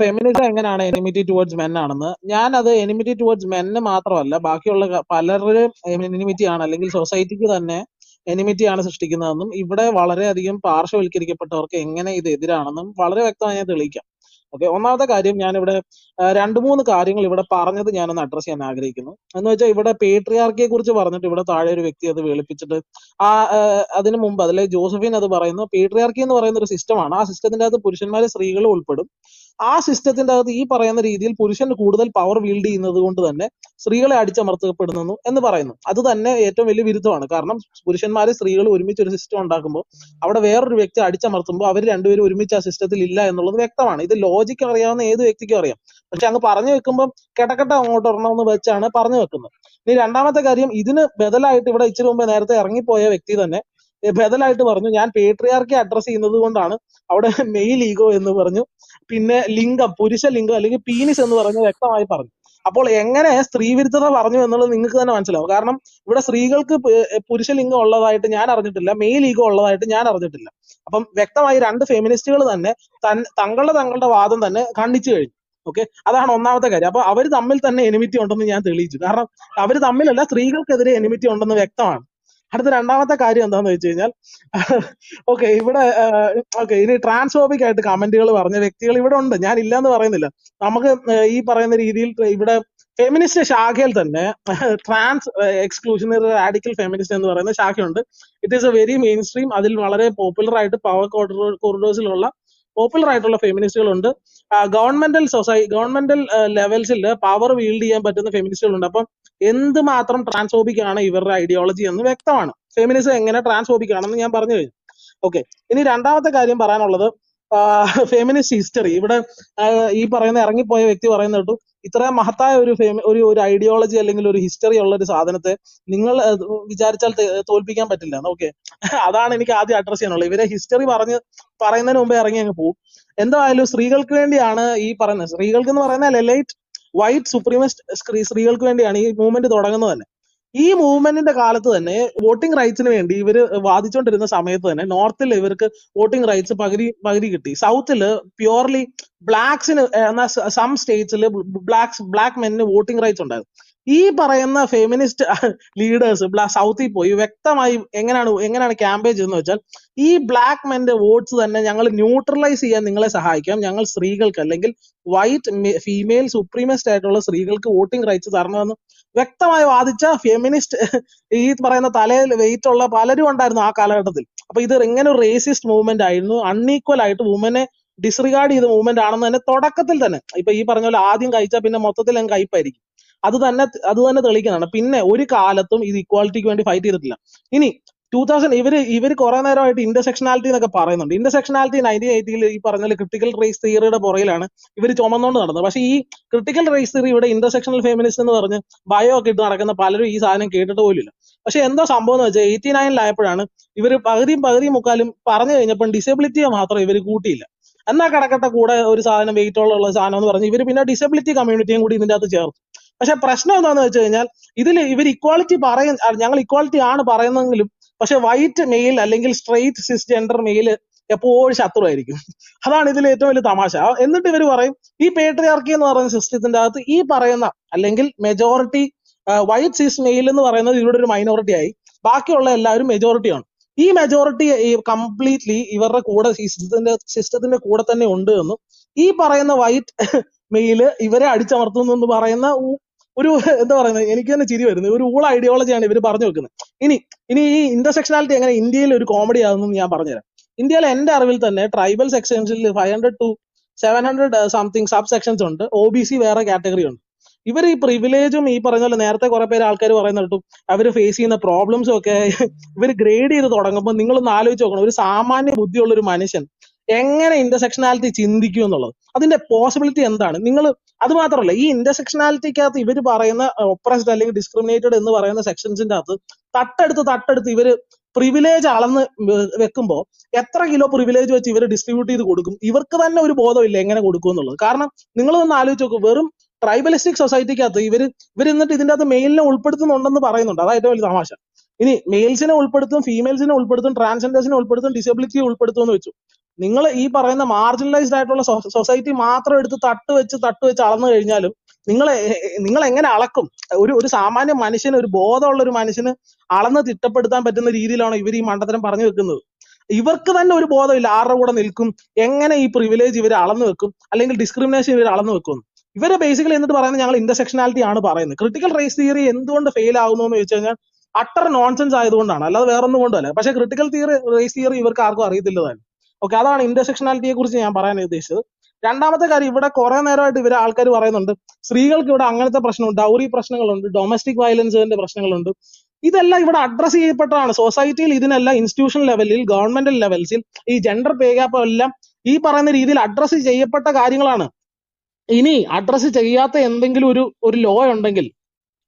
Feminism എങ്ങനെയാണ് enmity towards men ആണെന്ന്. ഞാൻ അത് എനിമിറ്റി ടുവേർഡ്സ് മെന്ന് മാത്രമല്ല ബാക്കിയുള്ള പലരും എനിമിറ്റി ആണ് അല്ലെങ്കിൽ സൊസൈറ്റിക്ക് തന്നെ എനിമിറ്റി ആണ് സൃഷ്ടിക്കുന്നതെന്നും ഇവിടെ വളരെയധികം പാർശ്വവൽക്കരിക്കപ്പെട്ടവർക്ക് എങ്ങനെ ഇത് എതിരാണെന്നും വളരെ വ്യക്തമായി ഞാൻ തെളിയിക്കാം. ഓക്കെ ഒന്നാമത്തെ കാര്യം ഞാൻ ഇവിടെ രണ്ട് മൂന്ന് കാര്യങ്ങൾ ഇവിടെ പറഞ്ഞത് ഞാനൊന്ന് അഡ്രസ് ചെയ്യാൻ ആഗ്രഹിക്കുന്നു. എന്ന് വെച്ചാൽ ഇവിടെ പേട്രിയാർക്കിയെ കുറിച്ച് പറഞ്ഞിട്ട് ഇവിടെ താഴെ ഒരു വ്യക്തി അത് വെളുപ്പിച്ചിട്ട് ആ, അതിനു മുമ്പ് അതിലെ ജോസഫിൻ അത് പറയുന്നു പേട്രിയാർക്കി എന്ന് പറയുന്ന ഒരു സിസ്റ്റമാണ് ആ സിസ്റ്റത്തിന്റെ അകത്ത് പുരുഷന്മാരെ സ്ത്രീകളും ഉൾപ്പെടും. ആ സിസ്റ്റത്തിന്റെ അകത്ത് ഈ പറയുന്ന രീതിയിൽ പുരുഷന് കൂടുതൽ പവർ വീൽഡ് ചെയ്യുന്നത് കൊണ്ട് തന്നെ സ്ത്രീകളെ അടിച്ചമർത്തപ്പെടുന്നു എന്ന് പറയുന്നു. അത് തന്നെ ഏറ്റവും വലിയ വിരുദ്ധമാണ്. കാരണം പുരുഷന്മാരെ സ്ത്രീകൾ ഒരുമിച്ച് ഒരു സിസ്റ്റം ഉണ്ടാക്കുമ്പോൾ അവിടെ വേറൊരു വ്യക്തി അടിച്ചമർത്തുമ്പോൾ അവർ രണ്ടുപേരും ഒരുമിച്ച് ആ സിസ്റ്റത്തിൽ ഇല്ല എന്നുള്ളത് വ്യക്തമാണ്. ഇത് ലോജിക്ക് അറിയാവുന്ന ഏത് വ്യക്തിക്കും അറിയാം. പക്ഷെ അങ്ങ് പറഞ്ഞു വെക്കുമ്പോൾ കിടക്കട്ട അങ്ങോട്ട് ഇടണമെന്ന് വെച്ചാണ് പറഞ്ഞു വെക്കുന്നത്. ഇനി രണ്ടാമത്തെ കാര്യം ഇതിന് ബദലായിട്ട് ഇവിടെ ഇച്ചിരി മുമ്പ് നേരത്തെ ഇറങ്ങിപ്പോയ വ്യക്തി തന്നെ ബദലായിട്ട് പറഞ്ഞു ഞാൻ പേട്രിയാർക്കി അഡ്രസ് ചെയ്യുന്നത് കൊണ്ടാണ് അവിടെ മെയിൽ ഈഗോ എന്ന് പറഞ്ഞു പിന്നെ ലിംഗം പുരുഷ ലിംഗം അല്ലെങ്കിൽ പീനിസ് എന്ന് പറഞ്ഞ് വ്യക്തമായി പറഞ്ഞു. അപ്പോൾ എങ്ങനെ സ്ത്രീ വിരുദ്ധത പറഞ്ഞു എന്നുള്ളത് നിങ്ങൾക്ക് തന്നെ മനസ്സിലാവും. കാരണം ഇവിടെ സ്ത്രീകൾക്ക് പുരുഷ ലിംഗം ഉള്ളതായിട്ട് ഞാൻ അറിഞ്ഞിട്ടില്ല മെയിൽ ഈഗോ ഉള്ളതായിട്ട് ഞാൻ അറിഞ്ഞിട്ടില്ല. അപ്പം വ്യക്തമായി രണ്ട് ഫെമിനിസ്റ്റുകൾ തന്നെ തങ്ങളുടെ തങ്ങളുടെ വാദം തന്നെ ഖണ്ഡിച്ചു കഴിഞ്ഞു. ഓക്കെ അതാണ് ഒന്നാമത്തെ കാര്യം. അപ്പൊ അവർ തമ്മിൽ തന്നെ എനിമിറ്റി ഉണ്ടെന്ന് ഞാൻ തെളിയിച്ചു. കാരണം അവർ തമ്മിലല്ല സ്ത്രീകൾക്കെതിരെ എനിമിറ്റി ഉണ്ടെന്ന് വ്യക്തമാണ്. അടുത്ത രണ്ടാമത്തെ കാര്യം എന്താന്ന് വെച്ച് കഴിഞ്ഞാൽ ഓക്കെ ഇവിടെ ഓക്കെ ഇനി ട്രാൻസ്ഫോബിക് ആയിട്ട് കമന്റുകൾ പറഞ്ഞ വ്യക്തികൾ ഇവിടെ ഉണ്ട്. ഞാൻ ഇല്ലാന്ന് പറയുന്നില്ല. നമുക്ക് ഈ പറയുന്ന രീതിയിൽ ഇവിടെ ഫെമിനിസ്റ്റ് ശാഖയിൽ തന്നെ ട്രാൻസ് എക്സ്ക്ലൂഷണറി റാഡിക്കൽ ഫെമിനിസ്റ്റ് എന്ന് പറയുന്ന ശാഖയുണ്ട്. It is a very mainstream അതിൽ വളരെ പോപ്പുലർ ആയിട്ട് പവർ കോറിഡോഴ്സിലുള്ള പോപ്പുലർ ആയിട്ടുള്ള ഫെമിനിസ്റ്റുകളുണ്ട് ഗവൺമെന്റൽ സൊസൈ ഗവൺമെന്റൽ ലെവൽസിൽ പവർ വീൽഡ് ചെയ്യാൻ പറ്റുന്ന ഫെമിനിസ്റ്റുകളുണ്ട് അപ്പം എന്ത് മാത്രം ട്രാൻസ്ഫോബിക് ആണ് ഇവരുടെ ഐഡിയോളജി എന്ന് വ്യക്തമാണ്. ഫെമിനിസം എങ്ങനെ ട്രാൻസ്ഫോബിക് ആണെന്ന് ഞാൻ പറഞ്ഞു കഴിഞ്ഞു. ഓക്കെ ഇനി രണ്ടാമത്തെ കാര്യം പറയാനുള്ളത് ഫെമിനിസ്റ്റ് ഹിസ്റ്ററി ഇവിടെ ഈ പറയുന്ന ഇറങ്ങിപ്പോയ വ്യക്തി പറയുന്ന കേട്ടു ഇത്രയും മഹത്തായ ഒരു ഫേമ- ഒരു ഒരു ഐഡിയോളജി അല്ലെങ്കിൽ ഒരു ഹിസ്റ്ററി ഉള്ള ഒരു സാധനത്തെ നിങ്ങൾ വിചാരിച്ചാൽ തോൽപ്പിക്കാൻ പറ്റില്ല. ഓക്കെ അതാണ് എനിക്ക് ആദ്യം അഡ്രസ് ചെയ്യാനുള്ളത്. ഇവരെ ഹിസ്റ്ററി പറഞ്ഞ് പറയുന്നതിന് മുമ്പേ ഇറങ്ങി അങ്ങ് പോകും എന്തായാലും സ്ത്രീകൾക്ക് വേണ്ടിയാണ് ഈ പറയുന്നത്. സ്ത്രീകൾക്ക് എന്ന് പറയുന്ന ലെലൈറ്റ് വൈറ്റ് സ്ത്രീ സ്ത്രീകൾക്ക് വേണ്ടിയാണ് ഈ മൂവ്മെന്റ് തുടങ്ങുന്നത് തന്നെ. ഈ മൂവ്മെന്റിന്റെ കാലത്ത് തന്നെ വോട്ടിംഗ് റൈറ്റ്സിന് വേണ്ടി ഇവർ വാദിച്ചുകൊണ്ടിരുന്ന സമയത്ത് തന്നെ നോർത്തിൽ ഇവർക്ക് വോട്ടിംഗ് റൈറ്റ്സ് പകുതി പകുതി കിട്ടി. സൗത്തിൽ പ്യുവർലി ബ്ലാക്സിന് സം സ്റ്റേറ്റ്സിൽ ബ്ലാക്സ് ബ്ലാക്ക് മെന്നിന് വോട്ടിംഗ് റൈറ്റ്സ് ഉണ്ടായിരുന്നു. ഈ പറയുന്ന ഫെമിനിസ്റ്റ് ലീഡേഴ്സ് സൗത്തിൽ പോയി വ്യക്തമായി എങ്ങനെയാണ് എങ്ങനെയാണ് ക്യാമ്പയിൻ ചെയ്യുന്നത് വെച്ചാൽ ഈ ബ്ലാക്ക് മെന്റെ വോട്ട്സ് തന്നെ ഞങ്ങൾ ന്യൂട്രലൈസ് ചെയ്യാൻ നിങ്ങളെ സഹായിക്കാം. ഞങ്ങൾ സ്ത്രീകൾക്ക് അല്ലെങ്കിൽ വൈറ്റ് ഫീമെയിൽ സുപ്രീമസ്റ്റ് ആയിട്ടുള്ള സ്ത്രീകൾക്ക് വോട്ടിംഗ് റൈറ്റ്സ് തരണമെന്ന് വ്യക്തമായി വാദിച്ച ഫെമിനിസ്റ്റ് ഈ പറയുന്ന തലയിൽ വെയിറ്റ് ഉള്ള പലരും ഉണ്ടായിരുന്നു ആ കാലഘട്ടത്തിൽ. അപ്പൊ ഇത് ഇങ്ങനെ ഒരു റേസിസ്റ്റ് മൂവ്മെന്റ് ആയിരുന്നു. അൺഈക്വൽ ആയിട്ട് വുമനെ ഡിസ്റിഗാർഡ് ചെയ്ത മൂവ്മെന്റ് ആണെന്ന് തന്നെ തുടക്കത്തിൽ തന്നെ. ഇപ്പൊ ഈ പറഞ്ഞ പോലെ ആദ്യം കഴിച്ചാൽ പിന്നെ മൊത്തത്തിൽ അങ്ങ് കയ്പായിരിക്കും. അത് തന്നെ അത് തന്നെ തെളിയിക്കുന്നതാണ്. പിന്നെ ഒരു കാലത്തും ഇത് ഇക്വാലിറ്റിക്ക് വേണ്ടി ഫൈറ്റ് ചെയ്തിട്ടില്ല. ഇനി ടൂ തൗസൻഡ് ഇവർ ഇവർ കുറെ നേരമായിട്ട് ഇന്റർസെക്ഷനാലിറ്റി എന്നൊക്കെ പറയുന്നുണ്ട്. ഇന്റർസെക്ഷനാലിറ്റി നയന്റീൻ എയ്റ്റിയിൽ ഈ പറഞ്ഞ ക്രിട്ടിക്കൽ റേസ് തിയറിയുടെ പുറകിലാണ് ഇവർ ചുമന്നുകൊണ്ട് നടന്നത്. പക്ഷേ ഈ ക്രിട്ടിക്കൽ റേസ് തിയറി ഇവിടെ ഇന്റർസെക്ഷണൽ ഫെമിനിസ്റ്റ് എന്ന് പറഞ്ഞ് ബയോ ഒക്കെ ഇട്ട് നടക്കുന്ന പലരും ഈ സാധനം കേട്ടിട്ട് പോലില്ല പക്ഷെ എന്തോ സംഭവം എന്ന് വെച്ചാൽ എയ്റ്റി നയനിലായപ്പോഴാണ് ഇവർ പകുതിയും പകുതിയും മുക്കാലും പറഞ്ഞു കഴിഞ്ഞപ്പോൾ ഡിസബിലിറ്റിയെ മാത്രം ഇവർ കൂട്ടിയില്ല. എന്നാ കിടക്കട്ടെ കൂടെ ഒരു സാധനം വെയിറ്റ് ഉള്ള സാധനം എന്ന് പറഞ്ഞ് ഇവർ പിന്നെ ഡിസബിലിറ്റി കമ്മ്യൂണിറ്റിയും കൂടി ഇതിന്റെ അകത്ത് ചേർത്തു. പക്ഷെ പ്രശ്നം എന്താണെന്ന് വെച്ച് കഴിഞ്ഞാൽ ഇതിൽ ഇവർ ഇക്വാളിറ്റി പറയും ഞങ്ങൾ ഇക്വാളിറ്റി ആണ് പറയുന്നെങ്കിലും പക്ഷെ വൈറ്റ് മെയിൽ അല്ലെങ്കിൽ സ്ട്രെയിറ്റ് സിസ് ജെൻഡർ മെയിൽ എപ്പോഴും ശത്രുവായിരിക്കും. അതാണ് ഇതിൽ ഏറ്റവും വലിയ തമാശ. എന്നിട്ട് ഇവർ പറയും ഈ പേട്രിയാർക്കി എന്ന് പറയുന്ന സിസ്റ്റത്തിന്റെ അകത്ത് ഈ പറയുന്ന അല്ലെങ്കിൽ മെജോറിറ്റി വൈറ്റ് സിസ് മെയിൽ എന്ന് പറയുന്നത് ഇവിടെ ഒരു മൈനോറിറ്റി ആയി. ബാക്കിയുള്ള എല്ലാവരും മെജോറിറ്റിയാണ് ഈ മെജോറിറ്റി കംപ്ലീറ്റ്ലി ഇവരുടെ കൂടെ സിസ്റ്റത്തിന്റെ സിസ്റ്റത്തിന്റെ കൂടെ തന്നെ ഉണ്ട് എന്നും ഈ പറയുന്ന വൈറ്റ് മെയിൽ ഇവരെ അടിച്ചമർത്തുന്നു എന്ന് പറയുന്ന ഒരു എന്താ പറയുന്നത് എനിക്ക് തന്നെ ചിരി വരുന്നത് ഒരു ഊള ഐഡിയോളജിയാണ് ഇവർ പറഞ്ഞു വെക്കുന്നത്. ഇനി ഇനി ഈ ഇന്റർസെക്ഷനാലിറ്റി എങ്ങനെ ഇന്ത്യയിൽ ഒരു കോമഡി ആകുന്നു ഞാൻ പറഞ്ഞുതരാം. ഇന്ത്യയിൽ എന്റെ അറിവിൽ തന്നെ tribal സെക്ഷൻസിൽ five hundred to seven hundred something sub sections ഉണ്ട്. ഒ ബി സി വേറെ കാറ്റഗറി ഉണ്ട്. ഇവർ ഈ പ്രിവിലേജും ഈ പറഞ്ഞ പോലെ നേരത്തെ കുറെ പേര് ആൾക്കാർ പറയുന്ന അവർ ഫേസ് ചെയ്യുന്ന പ്രോബ്ലംസും ഒക്കെ ഇവർ ഗ്രേഡ് ചെയ്ത് തുടങ്ങുമ്പോൾ നിങ്ങളൊന്ന് ആലോചിച്ച് നോക്കണം. ഒരു സാമാന്യ ബുദ്ധിയുള്ള ഒരു മനുഷ്യൻ എങ്ങനെ ഇന്റർസെക്ഷനാലിറ്റി ചിന്തിക്കും എന്നുള്ളത്. അതിന്റെ പോസിബിലിറ്റി എന്താണ്? നിങ്ങൾ അത് മാത്രമല്ല ഈ ഇന്റർസെക്ഷനാലിറ്റിക്കകത്ത് ഇവർ പറയുന്ന ഒപ്രസ്ഡ് അല്ലെങ്കിൽ ഡിസ്ക്രിമിനേറ്റഡ് എന്ന് പറയുന്ന സെക്ഷൻസിന്റെ അകത്ത് തട്ടെടുത്ത് തട്ടെടുത്ത് ഇവർ പ്രിവിലേജ് അളന്ന് വെക്കുമ്പോൾ വെക്കുമ്പോ എത്ര കിലോ പ്രിവിലേജ് വെച്ച് ഇവർ ഡിസ്ട്രിബ്യൂട്ട് ചെയ്ത് കൊടുക്കും? ഇവർക്ക് തന്നെ ഒരു ബോധമില്ല എങ്ങനെ കൊടുക്കും എന്നുള്ളത്. കാരണം നിങ്ങൾ ഒന്ന് ആലോചിച്ച് വെറും ട്രൈബലിസ്റ്റിക് സൊസൈറ്റിക്കകത്ത് ഇവർ ഇവർ എന്നിട്ട് ഇതിന്റെ അകത്ത് മെയിലിനെ ഉൾപ്പെടുത്തുന്നുണ്ടെന്ന് പറയുന്നുണ്ട്. അതാ ഏറ്റവും വലിയ തമാശ. ഇനി മെയിൽസിനെ ഉൾപ്പെടുത്തും ഫീമെയിൽസിനെ ഉൾപ്പെടുത്തും ട്രാൻസ്ജെൻഡേഴ്സിനെ ഉൾപ്പെടുത്തും ഡിസബിലിറ്റിയെ ഉൾപ്പെടുത്തും എന്ന് വെച്ചു. നിങ്ങൾ ഈ പറയുന്ന മാർജിനലൈസ്ഡ് ആയിട്ടുള്ള സൊസൈറ്റി മാത്രം എടുത്ത് തട്ട് വെച്ച് തട്ട് വെച്ച് അളന്നു കഴിഞ്ഞാലും നിങ്ങൾ നിങ്ങൾ എങ്ങനെ അളക്കും? ഒരു ഒരു സാമാന്യ മനുഷ്യന് ഒരു ബോധമുള്ള ഒരു മനുഷ്യന് അളന്ന് തിട്ടപ്പെടുത്താൻ പറ്റുന്ന രീതിയിലാണ് ഇവർ ഈ മണ്ടത്തരം പറഞ്ഞു വെക്കുന്നത്? ഇവർക്ക് തന്നെ ഒരു ബോധമില്ല. ആരുടെ കൂടെ നിൽക്കും? എങ്ങനെ ഈ പ്രിവിലേജ് ഇവർ അളന്നു വെക്കും? അല്ലെങ്കിൽ ഡിസ്ക്രിമിനേഷൻ ഇവർ അളന്നു വെക്കും? ഇവരെ ബേസിക്കലി എന്നിട്ട് പറയുന്നത് ഞങ്ങൾ ഇന്റർസെക്ഷനാലിറ്റി ആണ് പറയുന്നത്. ക്രിട്ടിക്കൽ റേസ് തിയറി എന്തുകൊണ്ട് ഫെയിൽ ആകുന്നു എന്ന് വെച്ച് കഴിഞ്ഞാൽ അട്ടർ നോൺസെൻസ് ആയതുകൊണ്ടാണ്. അല്ലാതെ വേറൊന്നും കൊണ്ടല്ല പക്ഷെ ക്രിട്ടിക്കൽ തിയറി റേസ് തിയറി ഇവർക്ക് ആർക്കും അറിയത്തില്ല തന്നെ ഓക്കെ അതാണ് ഇന്റർസെക്ഷനാലിറ്റിയെ കുറിച്ച് ഞാൻ പറയാൻ ഉദ്ദേശിച്ചത്. രണ്ടാമത്തെ കാര്യം ഇവിടെ കുറെ നേരമായിട്ട് ഇവരെ ആൾക്കാർ പറയുന്നുണ്ട്. സ്ത്രീകൾക്ക് ഇവിടെ അങ്ങനത്തെ പ്രശ്നമുണ്ട് ഡൗറി പ്രശ്നങ്ങളുണ്ട് ഡൊമസ്റ്റിക് വയലൻസിന്റെ പ്രശ്നങ്ങളുണ്ട്. ഇതെല്ലാം ഇവിടെ അഡ്രസ് ചെയ്യപ്പെട്ടതാണ്. സൊസൈറ്റിയിൽ ഇതിനെല്ലാം ഇൻസ്റ്റിറ്റ്യൂഷൻ ലെവലിൽ ഗവൺമെന്റ് ലെവൽസിൽ ഈ ജെൻഡർ പേ ഗ്യാപ്പ് എല്ലാം ഈ പറയുന്ന രീതിയിൽ അഡ്രസ്സ് ചെയ്യപ്പെട്ട കാര്യങ്ങളാണ്. ഇനി അഡ്രസ്സ് ചെയ്യാത്ത എന്തെങ്കിലും ഒരു ഒരു ലോ ഉണ്ടെങ്കിൽ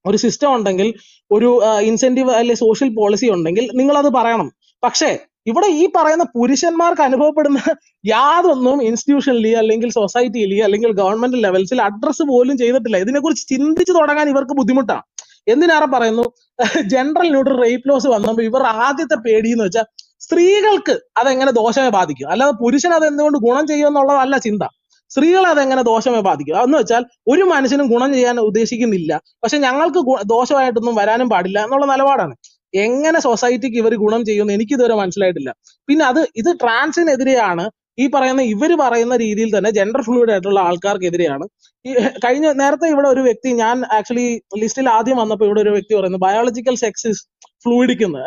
ഒരു സിസ്റ്റം ഉണ്ടെങ്കിൽ ഒരു ഇൻസെന്റീവ് അല്ലെ സോഷ്യൽ പോളിസി ഉണ്ടെങ്കിൽ നിങ്ങൾ അത് പറയണം. പക്ഷേ ഇവിടെ ഈ പറയുന്ന പുരുഷന്മാർക്ക് അനുഭവപ്പെടുന്ന യാതൊന്നും ഇൻസ്റ്റിറ്റ്യൂഷനിലി അല്ലെങ്കിൽ സൊസൈറ്റിയിലി അല്ലെങ്കിൽ ഗവൺമെന്റ് ലെവൽസിൽ അഡ്രസ്സ് പോലും ചെയ്തിട്ടില്ല. ഇതിനെക്കുറിച്ച് ചിന്തിച്ചു തുടങ്ങാൻ ഇവർക്ക് ബുദ്ധിമുട്ടാണ് എന്തിനേറെ പറയുന്നു? ജനറൽ ന്യൂട്രൽ റേപ്പ് ലോസ് വന്നപ്പോൾ ഇവർ ആദ്യത്തെ പേടി എന്ന് വെച്ചാൽ സ്ത്രീകൾക്ക് അതെങ്ങനെ ദോഷമേ ബാധിക്കും. അല്ലാതെ പുരുഷൻ അത് എന്തുകൊണ്ട് ഗുണം ചെയ്യുമെന്നുള്ളതല്ല ചിന്ത. സ്ത്രീകളെ അതെങ്ങനെ ദോഷമേ ബാധിക്കും? എന്ന് വെച്ചാൽ ഒരു മനുഷ്യനും ഗുണം ചെയ്യാൻ ഉദ്ദേശിക്കുന്നില്ല. പക്ഷെ ഞങ്ങൾക്ക് ദോഷമായിട്ടൊന്നും വരാനും പാടില്ല എന്നുള്ള നിലപാടാണ്. എങ്ങനെ സൊസൈറ്റിക്ക് ഇവർ ഗുണം ചെയ്യുമെന്ന് എനിക്ക് ഇതുവരെ മനസ്സിലായിട്ടില്ല. പിന്നെ അത് ഇത് ട്രാൻസിനെതിരെയാണ് ഈ പറയുന്ന ഇവർ പറയുന്ന രീതിയിൽ തന്നെ ജെൻഡർ ഫ്ലൂയിഡ് ആയിട്ടുള്ള ആൾക്കാർക്കെതിരെയാണ്. ഈ കഴിഞ്ഞ നേരത്തെ ഇവിടെ ഒരു വ്യക്തി ഞാൻ ആക്ച്വലി ലിസ്റ്റിൽ ആദ്യം വന്നപ്പോൾ ഇവിടെ ഒരു വ്യക്തി പറയുന്നു ബയോളജിക്കൽ സെക്സ് ഇസ് ഫ്ലൂയിഡിക് എന്ന്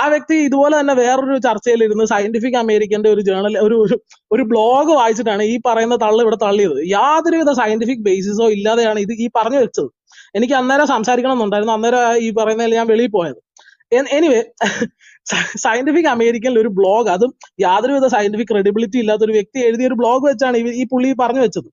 ആ വ്യക്തി ഇതുപോലെ തന്നെ വേറൊരു ചർച്ചയിൽ ഇരുന്ന് സയന്റിഫിക് അമേരിക്കന്റെ ഒരു ജേണൽ ഒരു ഒരു ബ്ലോഗ് വായിച്ചിട്ടാണ് ഈ പറയുന്ന തള്ള് ഇവിടെ തള്ളിയത്. യാതൊരുവിധ സയന്റിഫിക് ബേസിസോ ഇല്ലാതെയാണ് ഇത് ഈ പറഞ്ഞു വെച്ചത്. എനിക്ക് അന്നേരം സംസാരിക്കണം എന്നുണ്ടായിരുന്നു. അന്നേരം ഈ പറയുന്നതിൽ ഞാൻ വെളിയിൽ പോയത്. എനിവേ സയന്റിഫിക് അമേരിക്കനിൽ ഒരു ബ്ലോഗ് അതും യാതൊരുവിധ സയന്റിഫിക് ക്രെഡിബിലിറ്റി ഇല്ലാത്ത ഒരു വ്യക്തി എഴുതിയ ഒരു ബ്ലോഗ് വെച്ചാണ് ഈ പുള്ളി പറഞ്ഞു വെച്ചത്.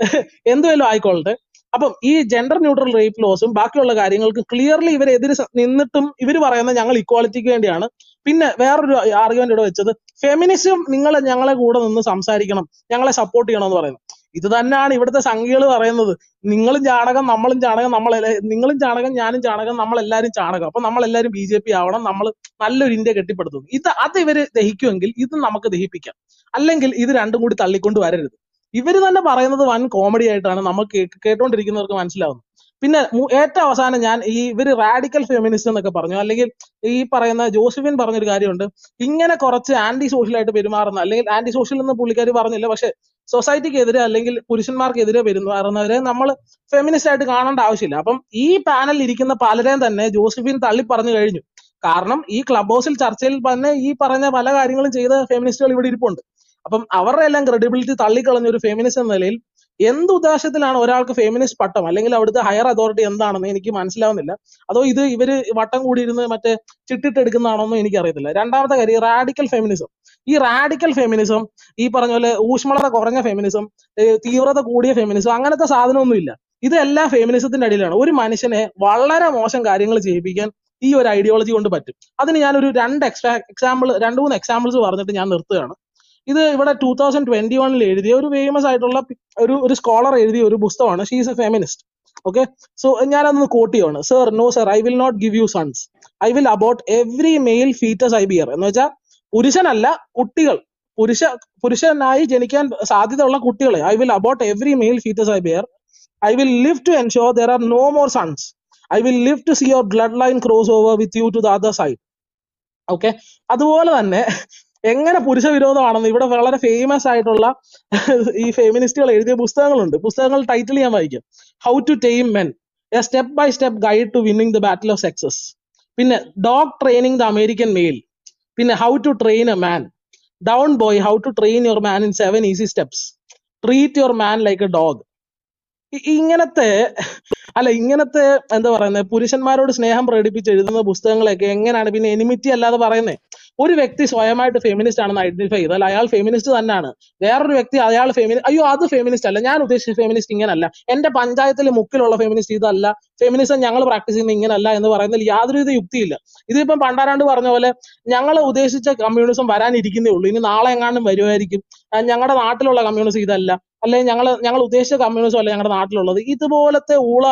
എന്തുവല്ലോ ആയിക്കോളട്ടെ അപ്പം ഈ ജെൻഡർ ന്യൂട്രൽ റേപ്പ് ലോസും ബാക്കിയുള്ള കാര്യങ്ങൾക്കും ക്ലിയർലി സ- നിന്നിട്ടും ഇവർ പറയുന്നത് ഞങ്ങൾ ഇക്വാളിറ്റിക്ക് വേണ്ടിയാണ്. പിന്നെ വേറൊരു ആർഗ്യുമെന്റ് ഇവിടെ വെച്ചത് ഫെമിനിസം നിങ്ങൾ ഞങ്ങളെ കൂടെ നിന്ന് സംസാരിക്കണം ഞങ്ങളെ സപ്പോർട്ട് ചെയ്യണം എന്ന് പറയുന്നത്. ഇത് തന്നെയാണ് ഇവിടുത്തെ സംഖ്യകൾ പറയുന്നത്. നിങ്ങളും ചാണകം നമ്മളും ചാണകം നമ്മൾ നിങ്ങളും ചാണകം ഞാനും ചാണകം നമ്മൾ എല്ലാവരും ചാണകം അപ്പൊ നമ്മൾ എല്ലാവരും ബി ജെ പി ആവണം നമ്മൾ നല്ലൊരു ഇന്ത്യ കെട്ടിപ്പടുത്തും. ഇത് അത് ഇവർ ദഹിക്കുമെങ്കിൽ ഇത് നമുക്ക് ദഹിപ്പിക്കാം. അല്ലെങ്കിൽ ഇത് രണ്ടും കൂടി തള്ളിക്കൊണ്ട് വരരുത്. ഇവർ തന്നെ പറയുന്നത് വൻ കോമഡി ആയിട്ടാണ് നമ്മൾ കേട്ടുകൊണ്ടിരിക്കുന്നവർക്ക് മനസ്സിലാവുന്നത്. പിന്നെ ഏറ്റവും അവസാനം ഞാൻ ഈ ഇവർ റാഡിക്കൽ ഫെമിനിസ്റ്റ് എന്നൊക്കെ പറഞ്ഞു. അല്ലെങ്കിൽ ഈ പറയുന്ന ജോസഫിൻ പറഞ്ഞൊരു കാര്യമുണ്ട്. ഇങ്ങനെ കുറച്ച് ആന്റി സോഷ്യൽ ആയിട്ട് പെരുമാറുന്ന അല്ലെങ്കിൽ ആന്റി സോഷ്യൽ എന്ന് പുള്ളിക്കാർ പറഞ്ഞില്ല പക്ഷെ സൊസൈറ്റിക്ക് എതിരെ അല്ലെങ്കിൽ പുരുഷന്മാർക്കെതിരെ പെരുമാറുന്നവരെ നമ്മൾ ഫെമിനിസ്റ്റ് ആയിട്ട് കാണേണ്ട ആവശ്യമില്ല. അപ്പം ഈ പാനലിൽ ഇരിക്കുന്ന പലരെയും തന്നെ ജോസഫിൻ തള്ളി പറഞ്ഞു കഴിഞ്ഞു. കാരണം ഈ ക്ലബ് ഹൗസിൽ ചർച്ചയിൽ തന്നെ ഈ പറഞ്ഞ പല കാര്യങ്ങളും ചെയ്ത ഫെമിനിസ്റ്റുകൾ ഇവിടെ ഇരിപ്പുണ്ട്. അപ്പം അവരുടെ എല്ലാം ക്രെഡിബിലിറ്റി തള്ളിക്കളഞ്ഞ ഒരു ഫെമിനിസ്റ്റ് എന്ന നിലയിൽ എന്ത് ഉദ്ദേശത്തിലാണ് ഒരാൾക്ക് ഫെമിനിസ്റ്റ് പട്ടം? അല്ലെങ്കിൽ അവിടുത്തെ ഹയർ അതോറിറ്റി എന്താണെന്ന് എനിക്ക് മനസ്സിലാവുന്നില്ല. അതോ ഇത് ഇവർ വട്ടം കൂടിയിരുന്ന് മറ്റേ ചിട്ടിട്ടെടുക്കുന്നതാണോന്നും എനിക്ക് എനിക്കറിയത്തില്ല. രണ്ടാമത്തെ കാര്യം റാഡിക്കൽ ഫെമിനിസം ഈ റാഡിക്കൽ ഫെമിനിസം ഈ പറഞ്ഞ പോലെ ഊഷ്മളത കുറഞ്ഞ ഫെമിനിസം തീവ്രത കൂടിയ ഫെമിനിസം അങ്ങനത്തെ സാധനമൊന്നുമില്ല. ഇതെല്ലാം ഫെമിനിസത്തിന്റെ അടിയിലാണ്. ഒരു മനുഷ്യനെ വളരെ മോശം കാര്യങ്ങൾ ചെയ്യിപ്പിക്കാൻ ഈ ഒരു ഐഡിയോളജി കൊണ്ട് പറ്റും. അതിന് ഞാനൊരു രണ്ട് എക്സ്ട്രാ എക്സാമ്പിൾ രണ്ട് മൂന്ന് എക്സാമ്പിൾസ് പറഞ്ഞിട്ട് ഞാൻ നിർത്തുകയാണ്. ഇത് ഇവിടെ ടൂ തൗസൻഡ് ട്വന്റി വണ്ണിൽ എഴുതിയ ഒരു ഫേമസ് ആയിട്ടുള്ള ഒരു ഒരു സ്കോളർ എഴുതിയ ഒരു പുസ്തകമാണ്. She's a feminist okay so ഞാനതൊന്ന് കോട്ട് ചെയ്യുവാണ്. Sir no sir I will not give you sons I will abort every male fetus I bear എന്ന് വെച്ചാൽ പുരുഷനല്ല കുട്ടികൾ. പുരുഷ പുരുഷനായി ജനിക്കാൻ സാധ്യതയുള്ള കുട്ടികളെ I will abort every male fetus I bear I will live to ensure there are no more sons I will live to see your blood line cross over with you to the other side okay അതുപോലെ തന്നെ എങ്ങനെ പുരുഷ വിരോധമാണെന്ന് ഇവിടെ വളരെ famous ആയിട്ടുള്ള ഈ ഫെമിനിസ്റ്റുകൾ എഴുതിയ പുസ്തകങ്ങളുണ്ട്. പുസ്തകങ്ങൾ ടൈറ്റിൽ ഞാൻ വായിക്കും. How to tame men a step by step guide to winning the battle of success പിന്നെ dog training the American male പിന്നെ how to train a man down boy how to train your man in seven easy steps treat your man like a dog ഇങ്ങനത്തെ അല്ല ഇങ്ങനത്തെ എന്താ പറയുന്നത് പുരുഷന്മാരോട് സ്നേഹം പ്രകടിപ്പിച്ച് എഴുതുന്ന പുസ്തകങ്ങളൊക്കെ എങ്ങനെയാണ് പിന്നെ എനിമിറ്റി അല്ലാതെ പറയുന്നത് ഒരു വ്യക്തി സ്വയമായിട്ട് ഫെമിനിസ്റ്റ് ആണെന്ന് ഐഡന്റിഫൈ ചെയ്താൽ അയാൾ ഫെമിനിസ്റ്റ് തന്നെയാണ്. വേറൊരു വ്യക്തി അയാൾ ഫെമിനി അയ്യോ അത് ഫെമിനിസ്റ്റ് അല്ല. ഞാൻ ഉദ്ദേശിച്ച ഫെമിനിസ്റ്റ് ഇങ്ങനല്ല. എന്റെ പഞ്ചായത്തിലെ മുക്കിലുള്ള ഫെമിനിസ്റ്റ് ഇതല്ല. ഫെമിനിസം ഞങ്ങൾ പ്രാക്ടീസ് ചെയ്യുന്ന ഇങ്ങനല്ല എന്ന് പറയുന്നതിൽ യാതൊരുവിധ യുക്തിയില്ല. ഇതിപ്പം പണ്ടാരാണ്ട് പറഞ്ഞ പോലെ ഞങ്ങൾ ഉദ്ദേശിച്ച കമ്മ്യൂണിസം വരാനിരിക്കുന്നേ ഉള്ളൂ. ഇനി നാളെ എങ്ങാണ്ടും വരുമായിരിക്കും ഞങ്ങളുടെ നാട്ടിലുള്ള കമ്മ്യൂണിസം ഇതല്ല. അല്ലെങ്കിൽ ഞങ്ങൾ ഞങ്ങൾ ഉദ്ദേശിച്ച കമ്മ്യൂണിസം അല്ല ഞങ്ങളുടെ നാട്ടിലുള്ളത്. ഇതുപോലത്തെ ഊള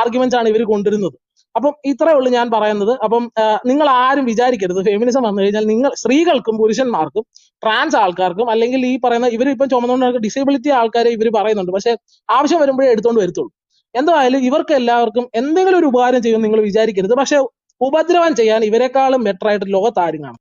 ആർഗ്യുമെന്റ്സ് ആണ് ഇവർ കൊണ്ടുവരുന്നത്. അപ്പം ഇത്രേ ഉള്ളൂ ഞാൻ പറയുന്നത്. അപ്പം നിങ്ങൾ ആരും വിചാരിക്കരുത്. ഫെമിനിസം വന്നു കഴിഞ്ഞാൽ നിങ്ങൾ സ്ത്രീകൾക്കും പുരുഷന്മാർക്കും ട്രാൻസ് ആൾക്കാർക്കും അല്ലെങ്കിൽ ഈ പറയുന്ന ഇവർ ഇപ്പം ചുമന്നുകൊണ്ട് ഡിസേബിലിറ്റി ആൾക്കാരെ ഇവർ പറയുന്നുണ്ട്. പക്ഷേ ആവശ്യം വരുമ്പോഴേ എടുത്തുകൊണ്ട് വരത്തുള്ളൂ. എന്തായാലും ഇവർക്ക് എല്ലാവർക്കും എന്തെങ്കിലും ഒരു ഉപകാരം ചെയ്യുമെന്ന് നിങ്ങൾ വിചാരിക്കരുത്. പക്ഷേ ഉപദ്രവം ചെയ്യാൻ ഇവരെക്കാളും ബെറ്റർ ആയിട്ട് കാണും